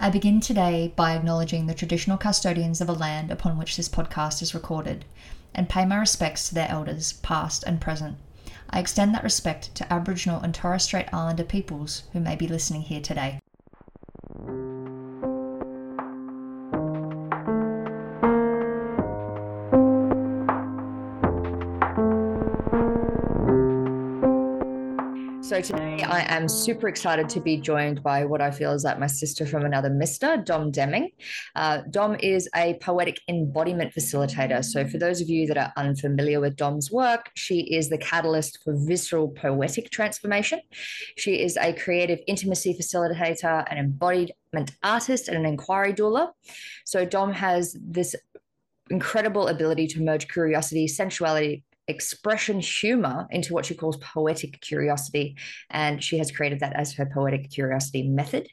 I begin today by acknowledging the traditional custodians of a land upon which this podcast is recorded and pay my respects to their elders, past and present. I extend that respect to Aboriginal and Torres Strait Islander peoples who may be listening here today. So today I am super excited to be joined by what I feel is like my sister from another mister, Dom Demming. Uh, Dom is a poetic embodiment facilitator. So for those of you that are unfamiliar with Dom's work, she is the catalyst for visceral poetic transformation. She is a creative intimacy facilitator, an embodiment artist, and an inquiry doula. So Dom has this incredible ability to merge curiosity, sensuality, expression humor into what she calls poetic curiosity. And she has created that as her poetic curiosity method.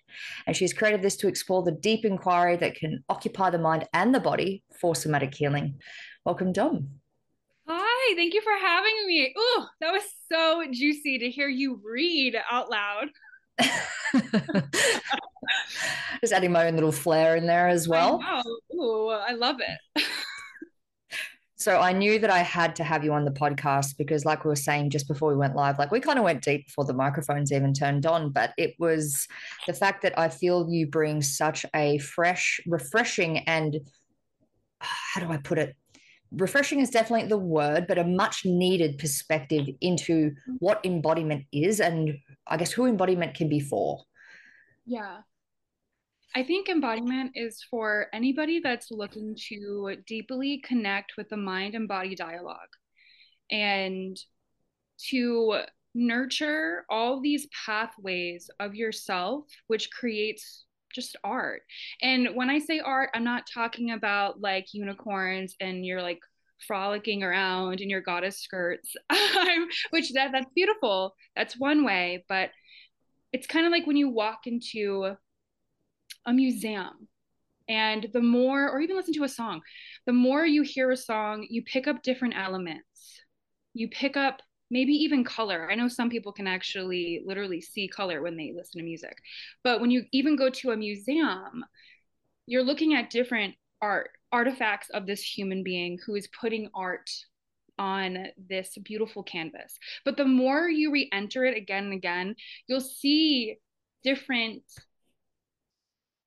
And she's created this to explore the deep inquiry that can occupy the mind and the body for somatic healing. Welcome, Dom. Hi, thank you for having me. Oh, that was so juicy to hear you read out loud. Just adding my own little flair in there as well. I I love it. So I knew that I had to have you on the podcast because, like we were saying just before we went live, like we kind of went deep before the microphones even turned on. But it was the fact that I feel you bring such a fresh, refreshing, and how do I put it? Refreshing is definitely the word, but a much needed perspective into what embodiment is and I guess who embodiment can be for. Yeah. I think embodiment is for anybody that's looking to deeply connect with the mind and body dialogue and to nurture all these pathways of yourself, which creates just art. And when I say art, I'm not talking about like unicorns and you're like frolicking around in your goddess skirts, which that that's beautiful. That's one way, but it's kind of like when you walk into a museum. And the more or even listen to a song the more you hear a song you pick up different elements. You pick up maybe even color. I know some people can actually literally see color when they listen to music. But when you even go to a museum you're looking at different art artifacts of this human being who is putting art on this beautiful canvas. But the more you re-enter it again and again you'll see different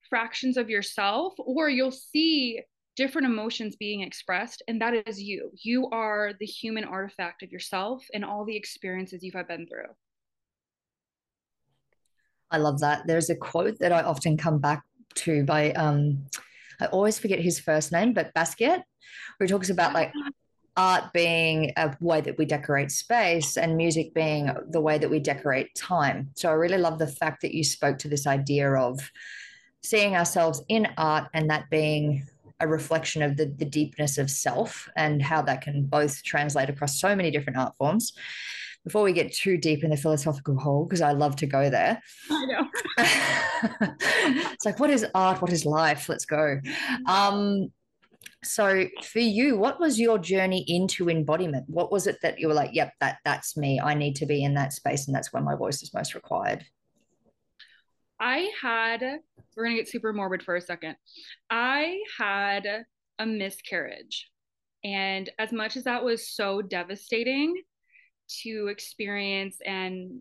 fractions of yourself or you'll see different emotions being expressed and that is you. You are the human artifact of yourself and all the experiences you've been through. I love that. There's a quote that i often come back to by um i always forget his first name but basquiat he talks about like art being a way that we decorate space and music being the way that we decorate time. So i really love the fact that you spoke to this idea of seeing ourselves in art and that being a reflection of the, the deepness of self and how that can both translate across so many different art forms. Before we get too deep in the philosophical hole, because I love to go there. I know. it's like, what is art? What is life? Let's go. Um, so for you, what was your journey into embodiment? What was it that you were like, yep, that that's me. I need to be in that space, and that's where my voice is most required. I had, we're going to get super morbid for a second. I had a miscarriage. And as much as that was so devastating to experience and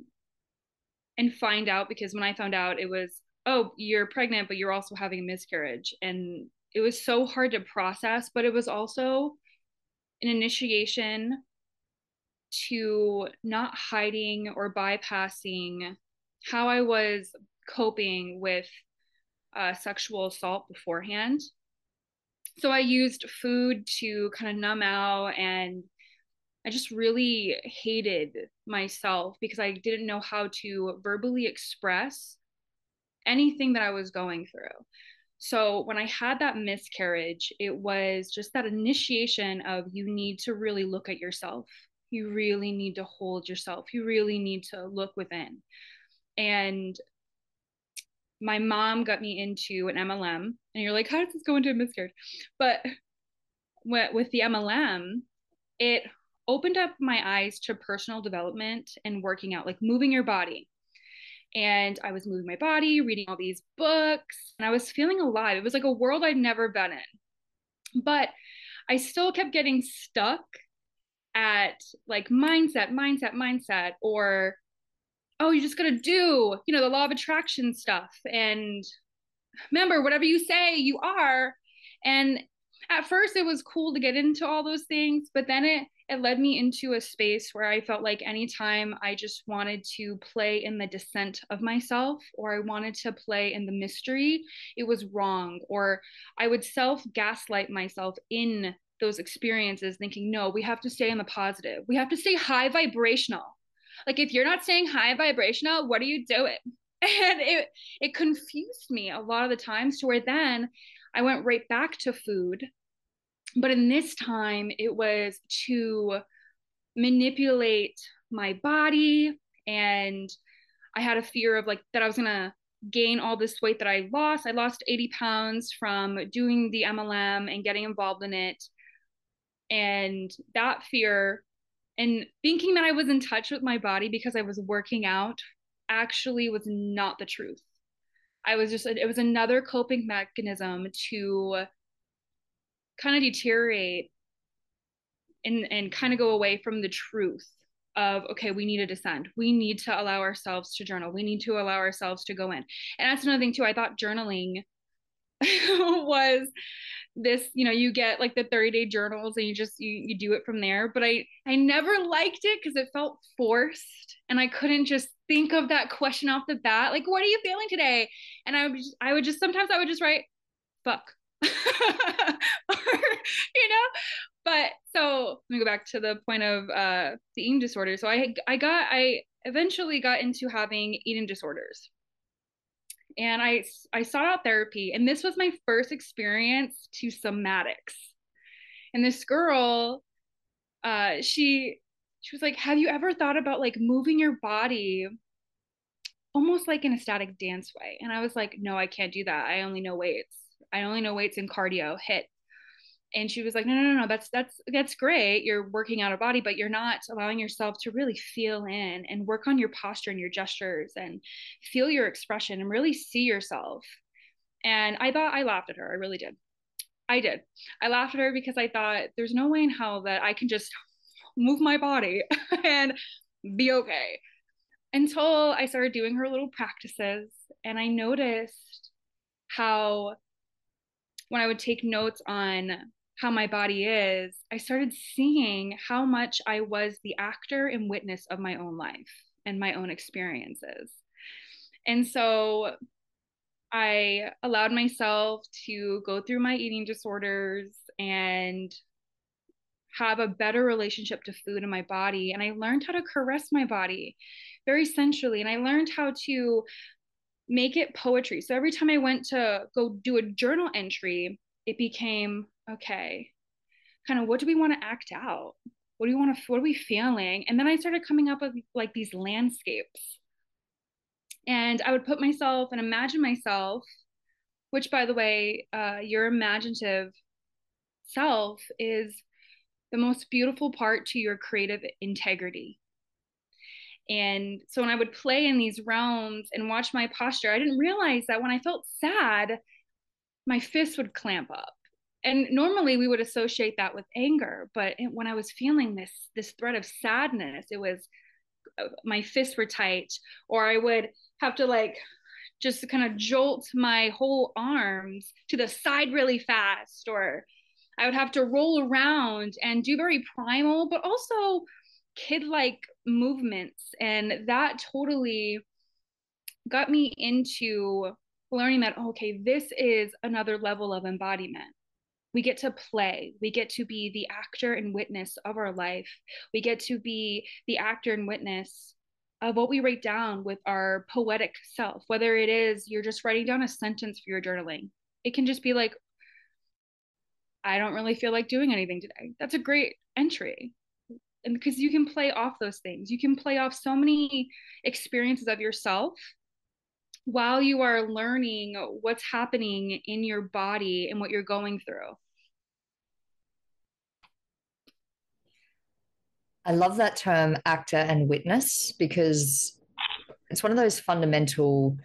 and find out because when I found out it was oh you're pregnant but you're also having a miscarriage and it was so hard to process but it was also an initiation to not hiding or bypassing how I was coping with uh, sexual assault beforehand. So I used food to kind of numb out and I just really hated myself because I didn't know how to verbally express anything that I was going through. So when I had that miscarriage, it was just that initiation of you need to really look at yourself. You really need to hold yourself. You really need to look within. And my mom got me into an MLM, and you're like, how does this go into a miscarriage? But with the MLM, it opened up my eyes to personal development and working out, like moving your body. and I was moving my body, reading all these books, and I was feeling alive. It was like a world I'd never been in. But I still kept getting stuck at like mindset, mindset, mindset, or oh, you just gotta do, you know, the law of attraction stuff. And remember, whatever you say, you are. And at first it was cool to get into all those things, but then it it led me into a space where I felt like anytime I just wanted to play in the descent of myself or I wanted to play in the mystery, it was wrong. Or I would self gaslight myself in those experiences, thinking, no, we have to stay in the positive. We have to stay high vibrational. Like if you're not staying high vibrational, what are you doing? And it it confused me a lot of the times to where then I went right back to food but in this time, it was to manipulate my body. And I had a fear of like that I was to gain all this weight that I lost. I lost 80 pounds from doing the MLM and getting involved in it. And that fear and thinking that I was in touch with my body because I was working out actually was not the truth. I was just, it was another coping mechanism to kind of deteriorate and and kind of go away from the truth of okay we need to descend. We need to allow ourselves to journal. We need to allow ourselves to go in. And that's another thing too i thought journaling was this you know you get like the 30 day journals and you just you, you do it from there. But i i never liked it because it felt forced and i couldn't just think of that question off the bat like what are you feeling today? And i would just, i would just sometimes i would just write fuck. Or, you know? But so let me go back to the point of uh the eating disorder so i i got i eventually got into having eating disorders and i i sought out therapy and this was my first experience to somatics. And this girl uh she she was like have you ever thought about like moving your body almost like in a static dance way? And i was like no i can't do that. I only know weights. I only know weights and cardio HIIT. And she was like, no, no, no, no, that's that's that's great. You're working out a body, but you're not allowing yourself to really feel in and work on your posture and your gestures and feel your expression and really see yourself. And I thought I laughed at her. I really did. I did. I laughed at her because I thought there's no way in hell that I can just move my body and be okay. Until I started doing her little practices and I noticed how when I would take notes on how my body is, I started seeing how much I was the actor and witness of my own life and my own experiences. And so I allowed myself to go through my eating disorders and have a better relationship to food and my body. And I learned how to caress my body very sensually. And I learned how to make it poetry. So every time I went to go do a journal entry, it became okay, kind of what do we want to act out? What do we want to, what are we feeling? And then I started coming up with like these landscapes. And I would put myself and imagine myself, which by the way, uh, your imaginative self is the most beautiful part to your creative integrity. And so when I would play in these realms and watch my posture, I didn't realize that when I felt sad, my fists would clamp up. And normally we would associate that with anger, but when I was feeling this this threat of sadness, it was uh, my fists were tight, or I would have to like just kind of jolt my whole arms to the side really fast, or I would have to roll around and do very primal, but also kid like movements. And that totally got me into learning that, okay, this is another level of embodiment. We get to play. We get to be the actor and witness of our life. We get to be the actor and witness of what we write down with our poetic self, whether it is you're just writing down a sentence for your journaling. It can just be like, I don't really feel like doing anything today. That's a great entry and because you can play off those things you can play off so many experiences of yourself while you are learning what's happening in your body and what you're going through I love that term actor and witness because it's one of those fundamental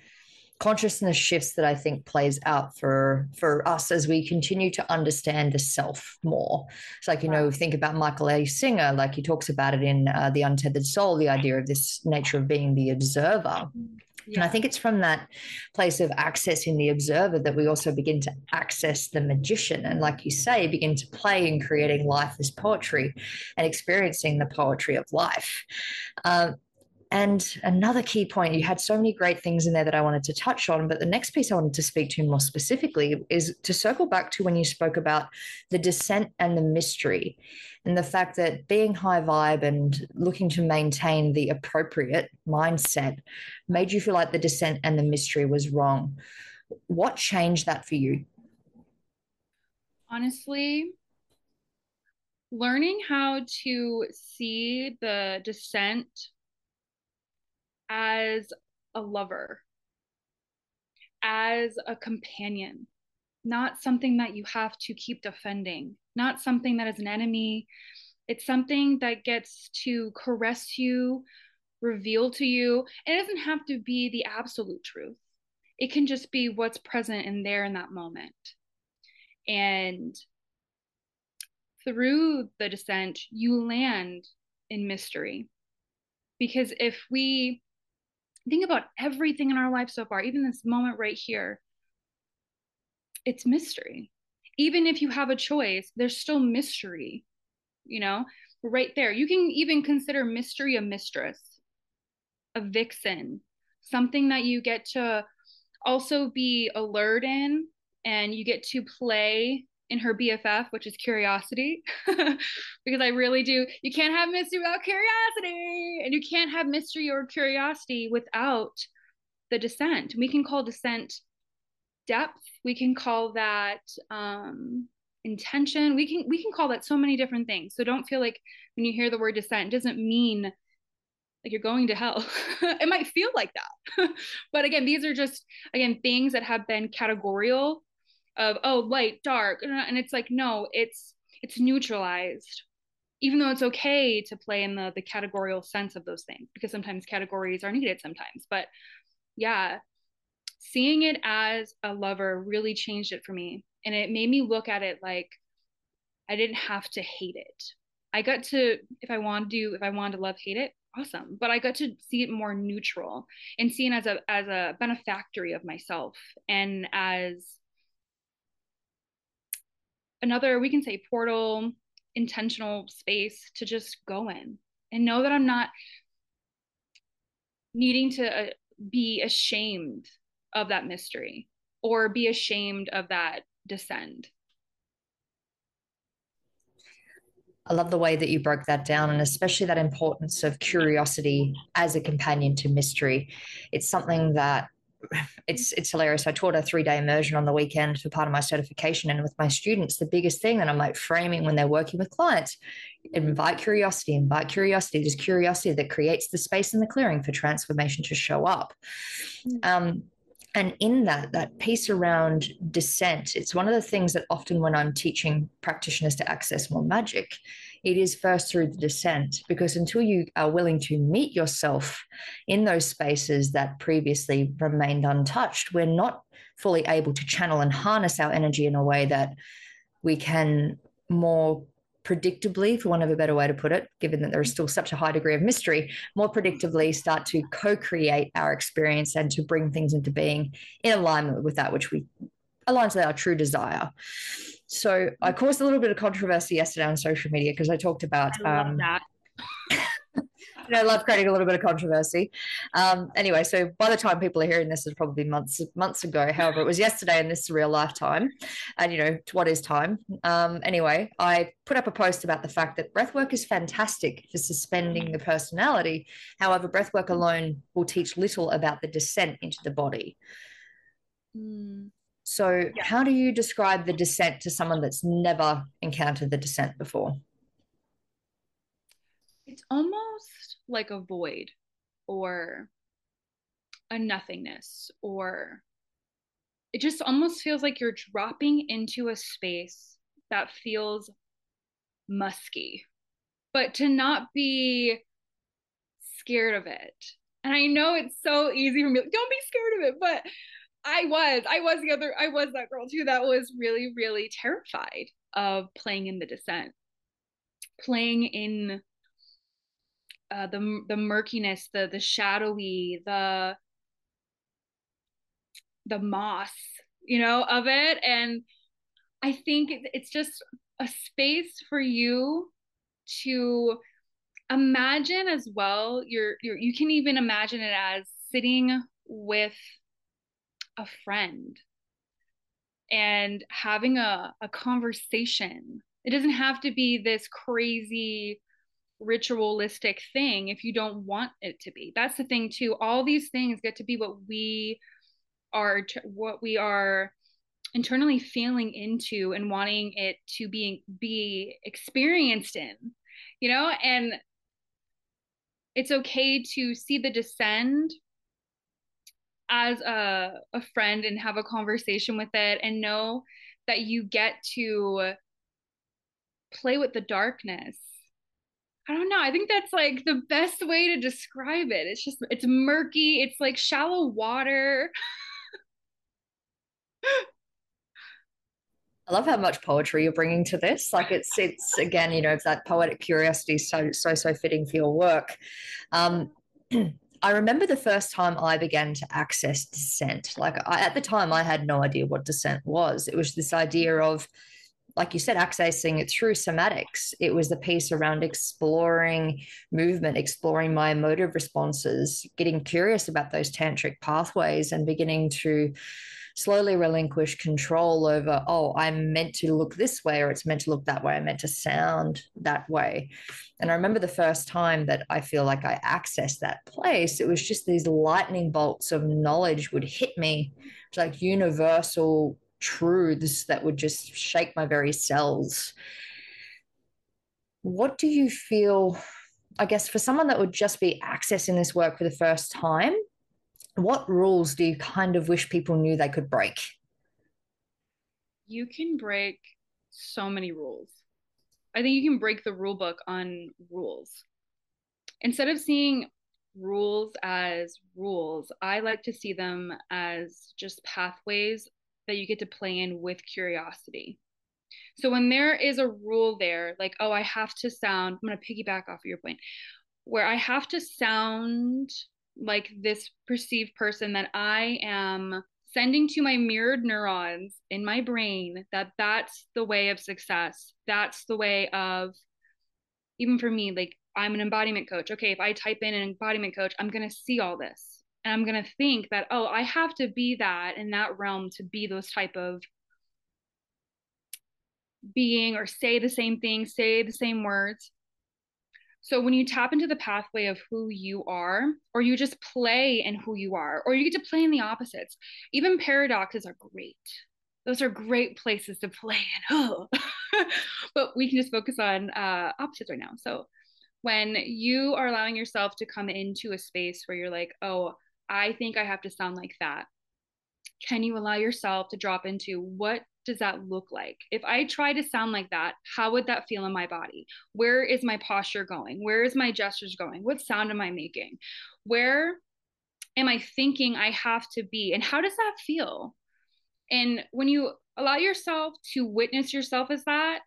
consciousness shifts that I think plays out for for us as we continue to understand the self more. It's like you know, think about Michael A. Singer, like he talks about it in uh, the Untethered Soul, the idea of this nature of being the observer. Yeah. And I think it's from that place of accessing the observer that we also begin to access the magician. And like you say, begin to play in creating life as poetry and experiencing the poetry of life. Um, and another key point, you had so many great things in there that I wanted to touch on, but the next piece I wanted to speak to more specifically is to circle back to when you spoke about the descent and the mystery, and the fact that being high vibe and looking to maintain the appropriate mindset made you feel like the descent and the mystery was wrong. What changed that for you? Honestly, learning how to see the descent as a lover, as a companion, not something that you have to keep defending, not something that is an enemy. It's something that gets to caress you, reveal to you. It doesn't have to be the absolute truth, it can just be what's present in there in that moment. And through the descent, you land in mystery. Because if we think about everything in our life so far, even this moment right here, it's mystery. Even if you have a choice, there's still mystery, you know, right there. You can even consider mystery a mistress, a vixen, something that you get to also be alert in and you get to play in her BFF, which is curiosity, because I really do. You can't have mystery without curiosity, and you can't have mystery or curiosity without the descent. We can call descent depth. We can call that um, intention. We can we can call that so many different things. So don't feel like when you hear the word descent, it doesn't mean like you're going to hell. it might feel like that. but again, these are just again things that have been categorical of oh light dark uh, and it's like no it's it's neutralized even though it's okay to play in the the categorical sense of those things because sometimes categories are needed sometimes but yeah seeing it as a lover really changed it for me and it made me look at it like i didn't have to hate it. I got to if i wanted to if i wanted to love hate it awesome but i got to see it more neutral and seen as a as a benefactory of myself and as another we can say portal intentional space to just go in and know that i'm not needing to uh, be ashamed of that mystery or be ashamed of that descend I love the way that you broke that down, and especially that importance of curiosity as a companion to mystery. It's something that it's it's hilarious. I taught a three day immersion on the weekend for part of my certification, and with my students, the biggest thing that I'm like framing when they're working with clients, invite curiosity, invite curiosity. There's curiosity that creates the space in the clearing for transformation to show up. Mm. Um, and in that that piece around descent it's one of the things that often when i'm teaching practitioners to access more magic it is first through the descent because until you are willing to meet yourself in those spaces that previously remained untouched, we're not fully able to channel and harness our energy in a way that we can more predictably, for want of a better way to put it, given that there is still such a high degree of mystery, more predictably start to co create our experience and to bring things into being in alignment with that which we aligns with our true desire. So I caused a little bit of controversy yesterday on social media because I talked about I um, that. I love creating a little bit of controversy. Um, anyway, so by the time people are hearing this, is probably months months ago. However, it was yesterday in this real lifetime, and you know what is time. Um, anyway, I put up a post about the fact that breathwork is fantastic for suspending the personality. However, breathwork alone will teach little about the descent into the body. Mm. So, yeah. how do you describe the descent to someone that's never encountered the descent before? It's almost like a void or a nothingness, or it just almost feels like you're dropping into a space that feels musky, but to not be scared of it, And I know it's so easy for me, don't be scared of it, but I was, I was the other, I was that girl too that was really, really terrified of playing in the descent, playing in uh, the the murkiness, the the shadowy, the the moss, you know, of it. And I think it's just a space for you to imagine as well. You're, you're you can even imagine it as sitting with a friend and having a, a conversation. It doesn't have to be this crazy ritualistic thing if you don't want it to be. That's the thing too. All these things get to be what we are what we are internally feeling into and wanting it to be be experienced in. You know, and it's okay to see the descend as a, a friend and have a conversation with it and know that you get to play with the darkness I don't know. I think that's like the best way to describe it. It's just it's murky. It's like shallow water. I love how much poetry you're bringing to this. Like it's it's again, you know, that poetic curiosity so so so fitting for your work. Um, I remember the first time I began to access descent. Like I, at the time, I had no idea what descent was. It was this idea of like you said, accessing it through somatics. It was the piece around exploring movement, exploring my emotive responses, getting curious about those tantric pathways, and beginning to slowly relinquish control over, oh, I'm meant to look this way, or it's meant to look that way, I'm meant to sound that way. And I remember the first time that I feel like I accessed that place, it was just these lightning bolts of knowledge would hit me, it's like universal truths that would just shake my very cells. What do you feel, I guess, for someone that would just be accessing this work for the first time? What rules do you kind of wish people knew they could break? You can break so many rules. I think you can break the rule book on rules. Instead of seeing rules as rules, I like to see them as just pathways that you get to play in with curiosity. So when there is a rule there, like, oh, I have to sound, I'm going to piggyback off of your point, where I have to sound like this perceived person that I am sending to my mirrored neurons in my brain that that's the way of success. That's the way of, even for me, like, I'm an embodiment coach. Okay, if I type in an embodiment coach, I'm going to see all this and i'm going to think that oh i have to be that in that realm to be those type of being or say the same thing say the same words. So when you tap into the pathway of who you are or you just play in who you are or you get to play in the opposites even paradoxes are great. Those are great places to play in. Oh. but we can just focus on uh, opposites right now. So when you are allowing yourself to come into a space where you're like oh I think I have to sound like that. Can you allow yourself to drop into what does that look like? If I try to sound like that, how would that feel in my body? Where is my posture going? Where is my gestures going? What sound am I making? Where am I thinking I have to be? And how does that feel? And when you allow yourself to witness yourself as that,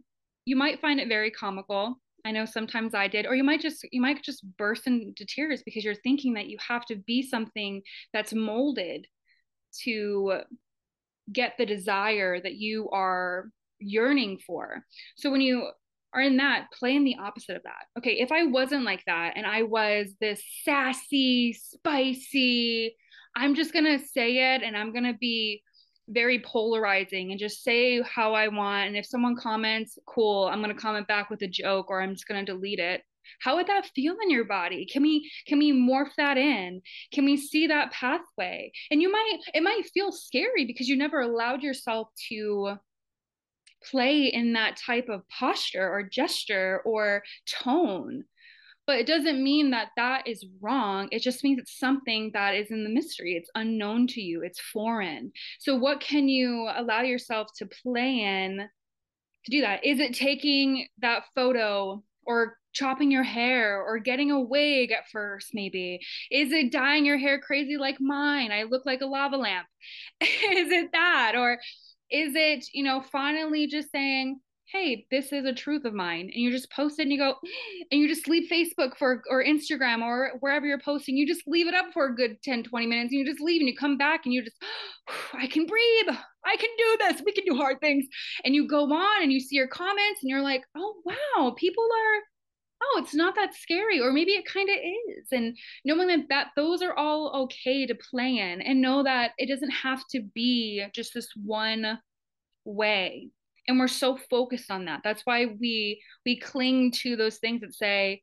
you might find it very comical. I know sometimes I did, or you might just you might just burst into tears because you're thinking that you have to be something that's molded to get the desire that you are yearning for. So when you are in that, play in the opposite of that. Okay, if I wasn't like that and I was this sassy, spicy, I'm just gonna say it and I'm gonna be very polarizing and just say how I want. And if someone comments, cool, I'm going to comment back with a joke or I'm just going to delete it. How would that feel in your body? Can we can we morph that in? Can we see that pathway? And you might it might feel scary because you never allowed yourself to play in that type of posture or gesture or tone but it doesn't mean that that is wrong. It just means it's something that is in the mystery. It's unknown to you. It's foreign. So what can you allow yourself to play in to do that? Is it taking that photo or chopping your hair or getting a wig at first maybe? Is it dyeing your hair crazy like mine? I look like a lava lamp. Is it that? Or is it you know finally just saying hey this is a truth of mine. And you just post it and you go and you just leave facebook for or instagram or wherever you're posting you just leave it up for a good 10 20 minutes and you just leave and you come back and you just i can breathe. I can do this. We can do hard things. And you go on and you see your comments and you're like oh wow people are oh it's not that scary. Or maybe it kind of is. And knowing that, that those are all okay to play in and know that it doesn't have to be just this one way and we're so focused on that. That's why we we cling to those things that say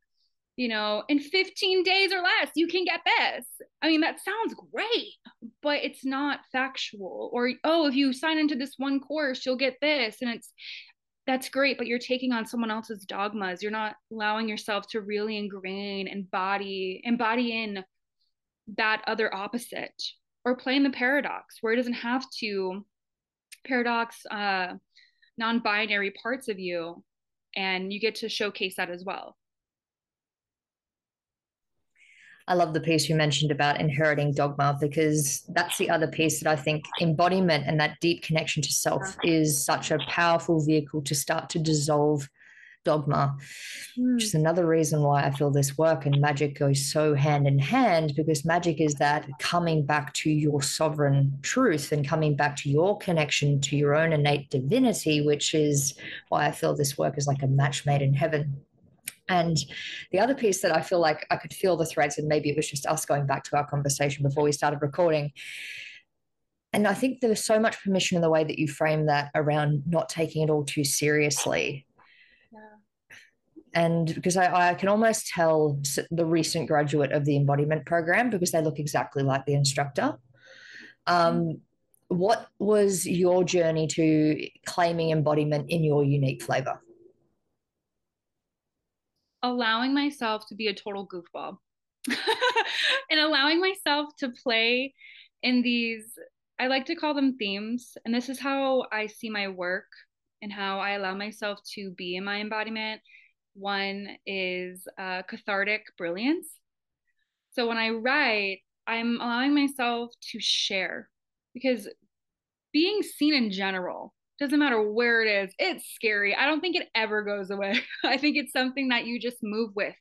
you know in 15 days or less you can get this. I mean that sounds great but it's not factual. Or oh if you sign into this one course you'll get this and it's that's great but you're taking on someone else's dogmas. You're not allowing yourself to really ingrain and body embody in that other opposite. Or play in the paradox where it doesn't have to. Paradox uh non-binary parts of you and you get to showcase that as well. I love the piece you mentioned about inheriting dogma because that's the other piece that I think embodiment and that deep connection to self is such a powerful vehicle to start to dissolve dogma, mm. which is another reason why I feel this work and magic goes so hand in hand because magic is that coming back to your sovereign truth and coming back to your connection to your own innate divinity, which is why I feel this work is like a match made in heaven. And the other piece that I feel like I could feel the threads, and maybe it was just us going back to our conversation before we started recording. And I think there's so much permission in the way that you frame that around not taking it all too seriously and because I, I, can almost tell the recent graduate of the embodiment program because they look exactly like the instructor. Um, what was your journey to claiming embodiment in your unique flavor? Allowing myself to be a total goofball and allowing myself to play in these, I like to call them themes. And this is how I see my work and how I allow myself to be in my embodiment one is uh, cathartic brilliance. So when I write, I'm allowing myself to share because being seen in general doesn't matter where it is, it's scary. I don't think it ever goes away. I think it's something that you just move with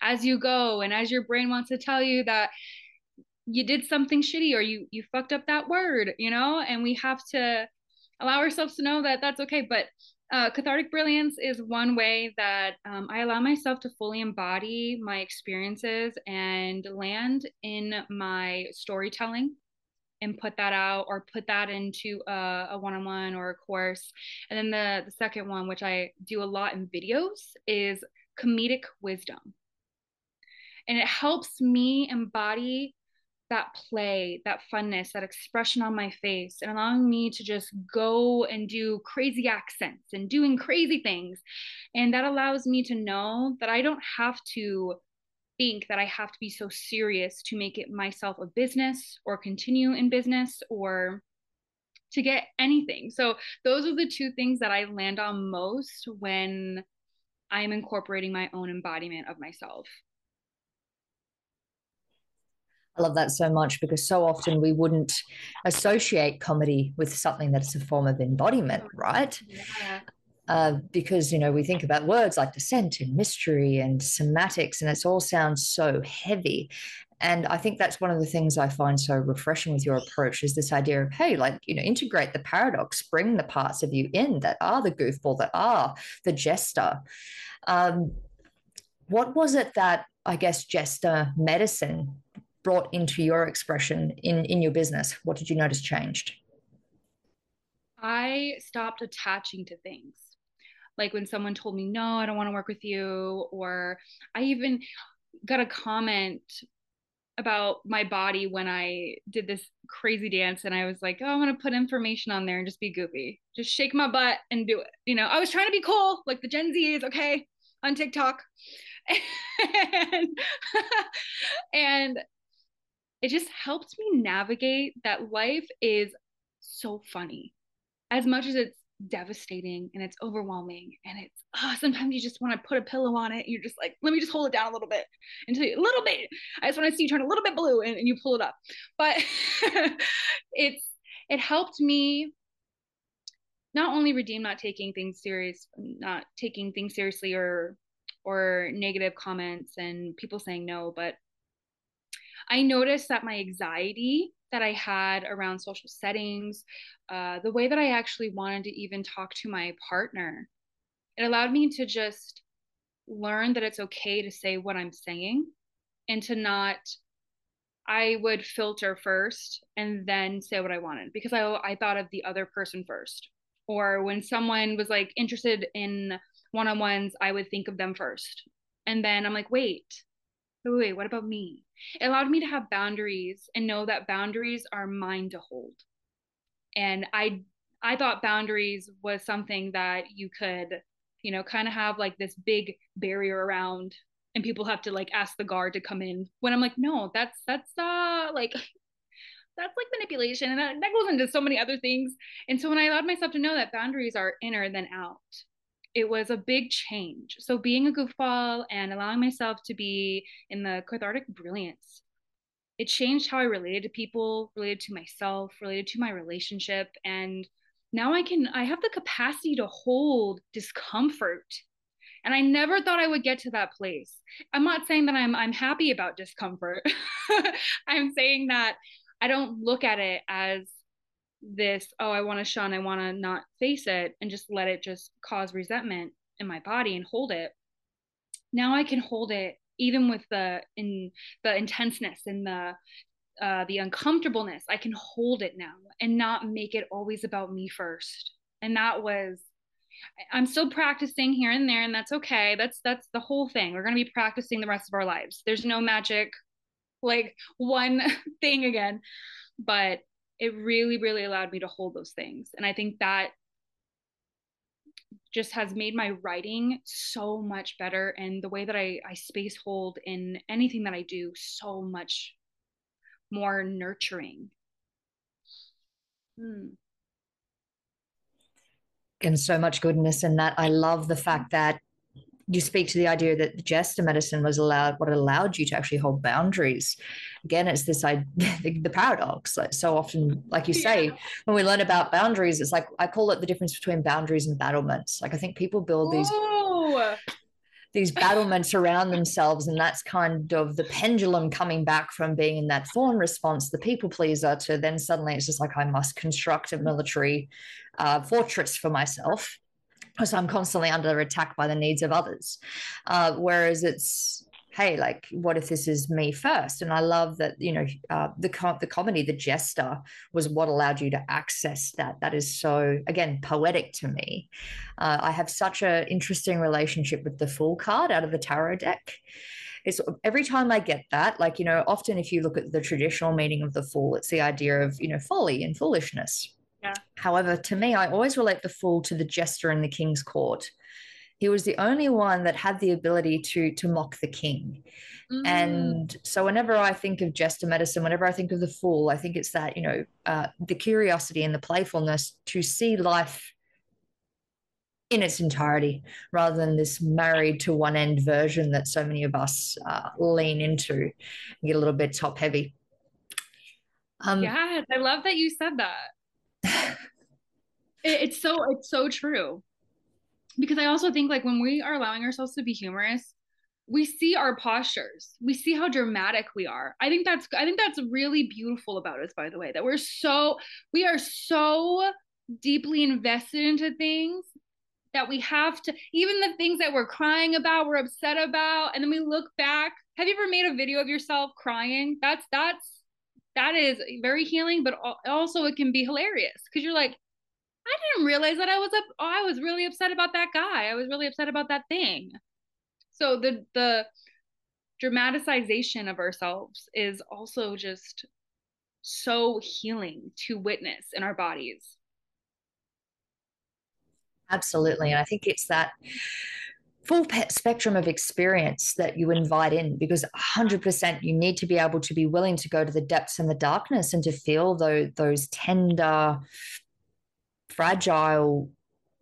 as you go and as your brain wants to tell you that you did something shitty or you you fucked up that word, you know, and we have to allow ourselves to know that that's okay, but uh, cathartic brilliance is one way that um, I allow myself to fully embody my experiences and land in my storytelling and put that out or put that into a, a one-on-one or a course. And then the, the second one, which I do a lot in videos, is comedic wisdom. And it helps me embody that play, that funness, that expression on my face, and allowing me to just go and do crazy accents and doing crazy things. And that allows me to know that I don't have to think that I have to be so serious to make it myself a business or continue in business or to get anything. So, those are the two things that I land on most when I'm incorporating my own embodiment of myself. I love that so much because so often we wouldn't associate comedy with something that's a form of embodiment, right? Yeah. Uh, because you know we think about words like descent and mystery and somatics, and it all sounds so heavy. And I think that's one of the things I find so refreshing with your approach is this idea of, hey, like, you know, integrate the paradox, bring the parts of you in that are the goofball, that are the jester. Um, what was it that I guess jester medicine brought into your expression in in your business? What did you notice changed? I stopped attaching to things. Like when someone told me, no, I don't want to work with you, or I even got a comment about my body when I did this crazy dance and I was like, oh, I'm going to put information on there and just be goofy. Just shake my butt and do it. You know, I was trying to be cool, like the Gen Z is okay on TikTok. and, and it just helped me navigate that life is so funny. As much as it's devastating and it's overwhelming and it's oh, sometimes you just want to put a pillow on it you're just like let me just hold it down a little bit until a little bit i just want to see you turn a little bit blue and, and you pull it up but it's it helped me not only redeem not taking things serious not taking things seriously or or negative comments and people saying no but i noticed that my anxiety that I had around social settings, uh, the way that I actually wanted to even talk to my partner. It allowed me to just learn that it's okay to say what I'm saying and to not I would filter first and then say what I wanted because I I thought of the other person first. Or when someone was like interested in one-on-ones, I would think of them first. And then I'm like, wait, wait, wait, what about me? It allowed me to have boundaries and know that boundaries are mine to hold. And I I thought boundaries was something that you could, you know, kind of have like this big barrier around and people have to like ask the guard to come in. When I'm like, no, that's that's uh like that's like manipulation and that, that goes into so many other things. And so when I allowed myself to know that boundaries are inner than out, it was a big change. So being a goofball and allowing myself to be in the cathartic brilliance, it changed how I related to people, related to myself, related to my relationship. And now I can, I have the capacity to hold discomfort. And I never thought I would get to that place. I'm not saying that I'm I'm happy about discomfort. I'm saying that I don't look at it as this oh i want to shun i want to not face it and just let it just cause resentment in my body and hold it. Now i can hold it even with the in the intenseness and the uh, the uncomfortableness i can hold it now and not make it always about me first. And that was i'm still practicing here and there and that's okay. That's that's the whole thing. We're going to be practicing the rest of our lives. There's no magic like one thing again. But it really really allowed me to hold those things. And i think that just has made my writing so much better and the way that i i space hold in anything that i do so much more nurturing. Hmm. and so much goodness in that. I love the fact that you speak to the idea that the jester medicine was allowed what allowed you to actually hold boundaries. Again it's this I, the paradox like so often like you say yeah. when we learn about boundaries it's like i call it the difference between boundaries and battlements. Like i think people build these these battlements around themselves and that's kind of the pendulum coming back from being in that fawn response the people pleaser to then suddenly it's just like i must construct a military uh, fortress for myself because i'm constantly under attack by the needs of others. Uh, whereas it's hey like what if this is me first? And i love that you know uh, the the comedy the jester was what allowed you to access that. That is so again poetic to me. Uh, i have such an interesting relationship with the fool card out of the tarot deck. It's every time I get that, like, you know, often if you look at the traditional meaning of the fool, it's the idea of, you know, folly and foolishness. Yeah. However, to me, I always relate the fool to the jester in the king's court he was the only one that had the ability to to mock the king mm. and so whenever i think of jester medicine whenever i think of the fool i think it's that you know uh, the curiosity and the playfulness to see life in its entirety rather than this married to one end version that so many of us uh, lean into and get a little bit top heavy um, yes i love that you said that it's so it's so true because I also think like when we are allowing ourselves to be humorous, we see our postures. We see how dramatic we are. I think that's I think that's really beautiful about us by the way that we're so we are so deeply invested into things that we have to even the things that we're crying about, we're upset about and then we look back. Have you ever made a video of yourself crying? That's that's that is very healing but also it can be hilarious cuz you're like I didn't realize that I was up. Oh, I was really upset about that guy. I was really upset about that thing. So the the dramatization of ourselves is also just so healing to witness in our bodies. Absolutely, and I think it's that full spectrum of experience that you invite in because 100% you need to be able to be willing to go to the depths and the darkness and to feel those, those tender fragile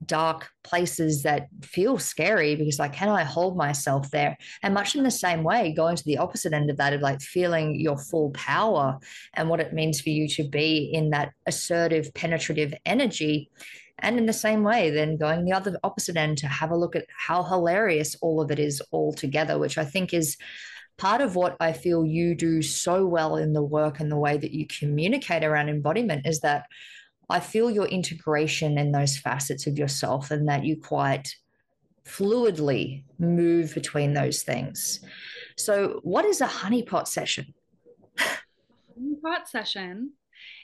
dark places that feel scary because like can i hold myself there? And much in the same way going to the opposite end of that of like feeling your full power and what it means for you to be in that assertive penetrative energy. And in the same way then going the other opposite end to have a look at how hilarious all of it is all together which i think is part of what i feel you do so well in the work and the way that you communicate around embodiment is that I feel your integration in those facets of yourself and that you quite fluidly move between those things. So, what is a honeypot session? honeypot session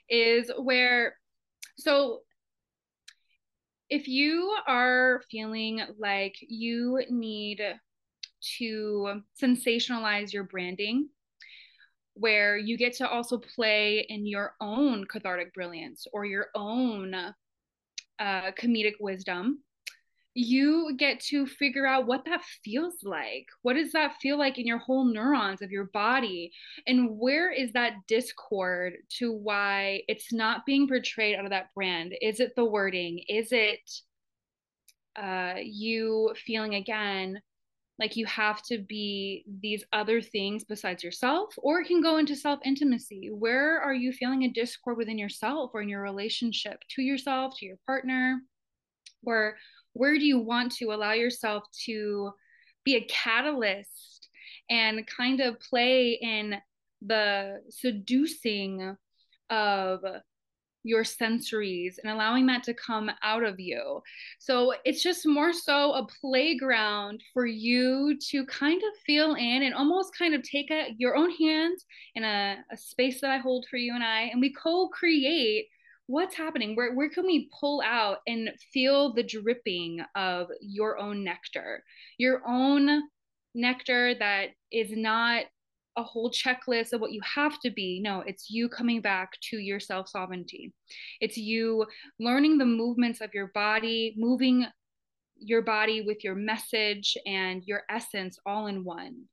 is where, so if you are feeling like you need to sensationalize your branding where you get to also play in your own cathartic brilliance or your own uh, comedic wisdom you get to figure out what that feels like. What does that feel like in your whole neurons of your body? And where is that discord to why it's not being portrayed out of that brand? Is it the wording? Is it uh, you feeling again like you have to be these other things besides yourself or it can go into self intimacy where are you feeling a discord within yourself or in your relationship to yourself to your partner? Or where do you want to allow yourself to be a catalyst and kind of play in the seducing of your sensories and allowing that to come out of you. So it's just more so a playground for you to kind of feel in and almost kind of take a, your own hands in a, a space that I hold for you and I, and we co create what's happening where where can we pull out and feel the dripping of your own nectar your own nectar that is not a whole checklist of what you have to be. No, it's you coming back to your self sovereignty. It's you learning the movements of your body, moving your body with your message and your essence all in one.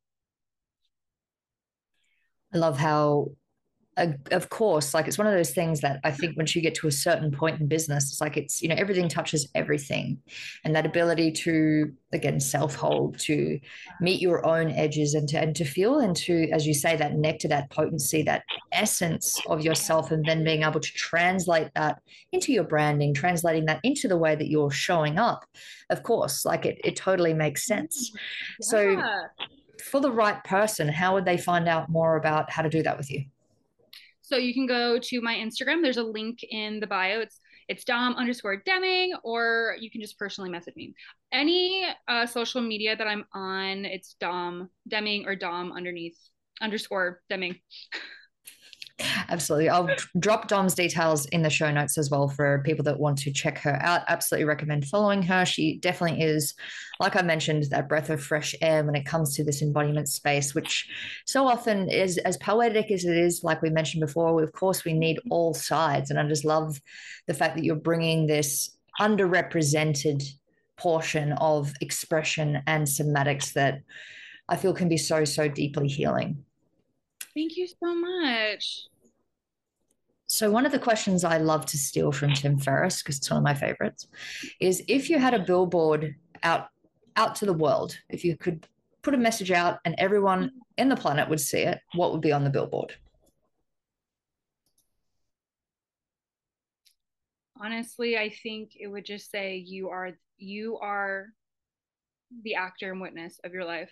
I love how of course, like it's one of those things that I think once you get to a certain point in business, it's like it's, you know, everything touches everything. And that ability to, again, self hold, to meet your own edges and to, and to feel into, as you say, that nectar, that potency, that essence of yourself, and then being able to translate that into your branding, translating that into the way that you're showing up. Of course, like it, it totally makes sense. Yeah. So, for the right person, how would they find out more about how to do that with you? So you can go to my Instagram. There's a link in the bio. It's it's Dom underscore Demming, or you can just personally message me. Any uh, social media that I'm on, it's Dom Demming or Dom underneath underscore Demming. Absolutely. I'll drop Dom's details in the show notes as well for people that want to check her out. Absolutely recommend following her. She definitely is, like I mentioned, that breath of fresh air when it comes to this embodiment space, which so often is as poetic as it is, like we mentioned before. Of course, we need mm-hmm. all sides. And I just love the fact that you're bringing this underrepresented portion of expression and somatics that I feel can be so, so deeply healing. Thank you so much. So, one of the questions I love to steal from Tim Ferriss, because it's one of my favorites, is if you had a billboard out out to the world, if you could put a message out and everyone in the planet would see it, what would be on the billboard? Honestly, I think it would just say you are you are the actor and witness of your life.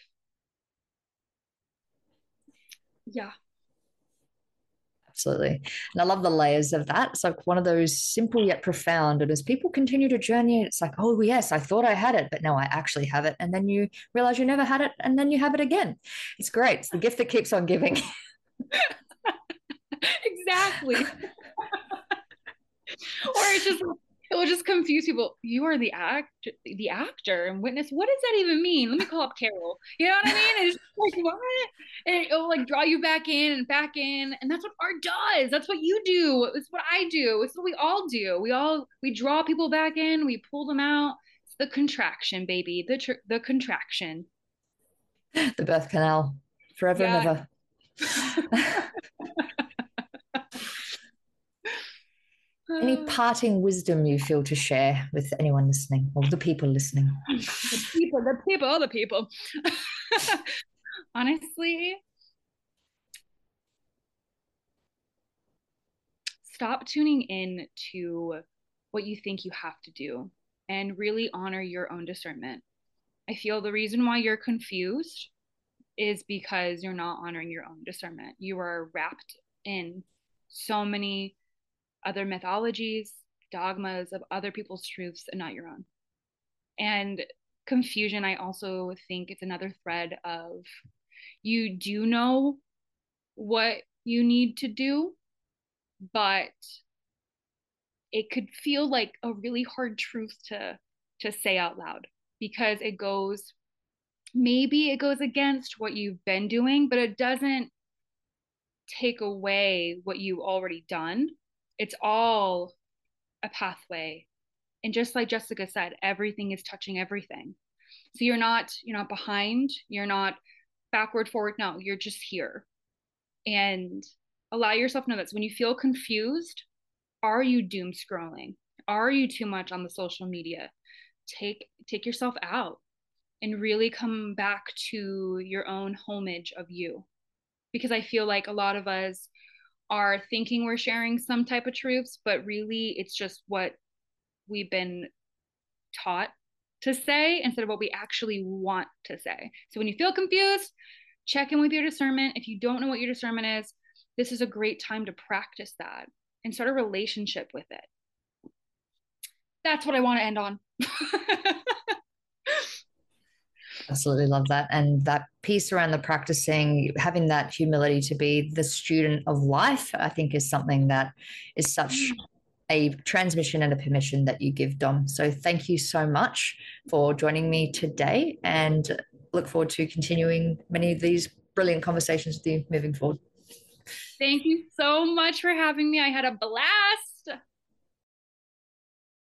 Yeah. Absolutely. And I love the layers of that. It's like one of those simple yet profound. And as people continue to journey, it's like, oh, yes, I thought I had it, but now I actually have it. And then you realize you never had it, and then you have it again. It's great. It's the gift that keeps on giving. exactly. or it's just it will just confuse people. You are the act, the actor, and witness. What does that even mean? Let me call up Carol. You know what I mean? It's like what? And it'll like draw you back in and back in, and that's what art does. That's what you do. It's what I do. It's what we all do. We all we draw people back in. We pull them out. It's the contraction, baby. The tr- the contraction. The birth canal, forever yeah. and ever. Any mm. parting wisdom you feel to share with anyone listening or the people listening? the people, the people, all the people. Honestly, stop tuning in to what you think you have to do and really honor your own discernment. I feel the reason why you're confused is because you're not honoring your own discernment. You are wrapped in so many other mythologies, dogmas of other people's truths and not your own. And confusion, I also think it's another thread of you do know what you need to do, but it could feel like a really hard truth to to say out loud because it goes maybe it goes against what you've been doing but it doesn't take away what you've already done it's all a pathway. And just like Jessicka said everything is touching everything. So you're not you're not behind you're not backward forward. No you're just here. And allow yourself to know that when you feel confused are you doom scrolling? Are you too much on the social media? Take take yourself out and really come back to your own homage of you. Because i feel like a lot of us are thinking we're sharing some type of truths but really it's just what we've been taught to say instead of what we actually want to say. So when you feel confused check in with your discernment. If you don't know what your discernment is this is a great time to practice that and start a relationship with it. That's what i want to end on Absolutely love that. And that piece around the practicing, having that humility to be the student of life, I think is something that is such mm. a transmission and a permission that you give, Dom. So thank you so much for joining me today and look forward to continuing many of these brilliant conversations with you moving forward. Thank you so much for having me. I had a blast.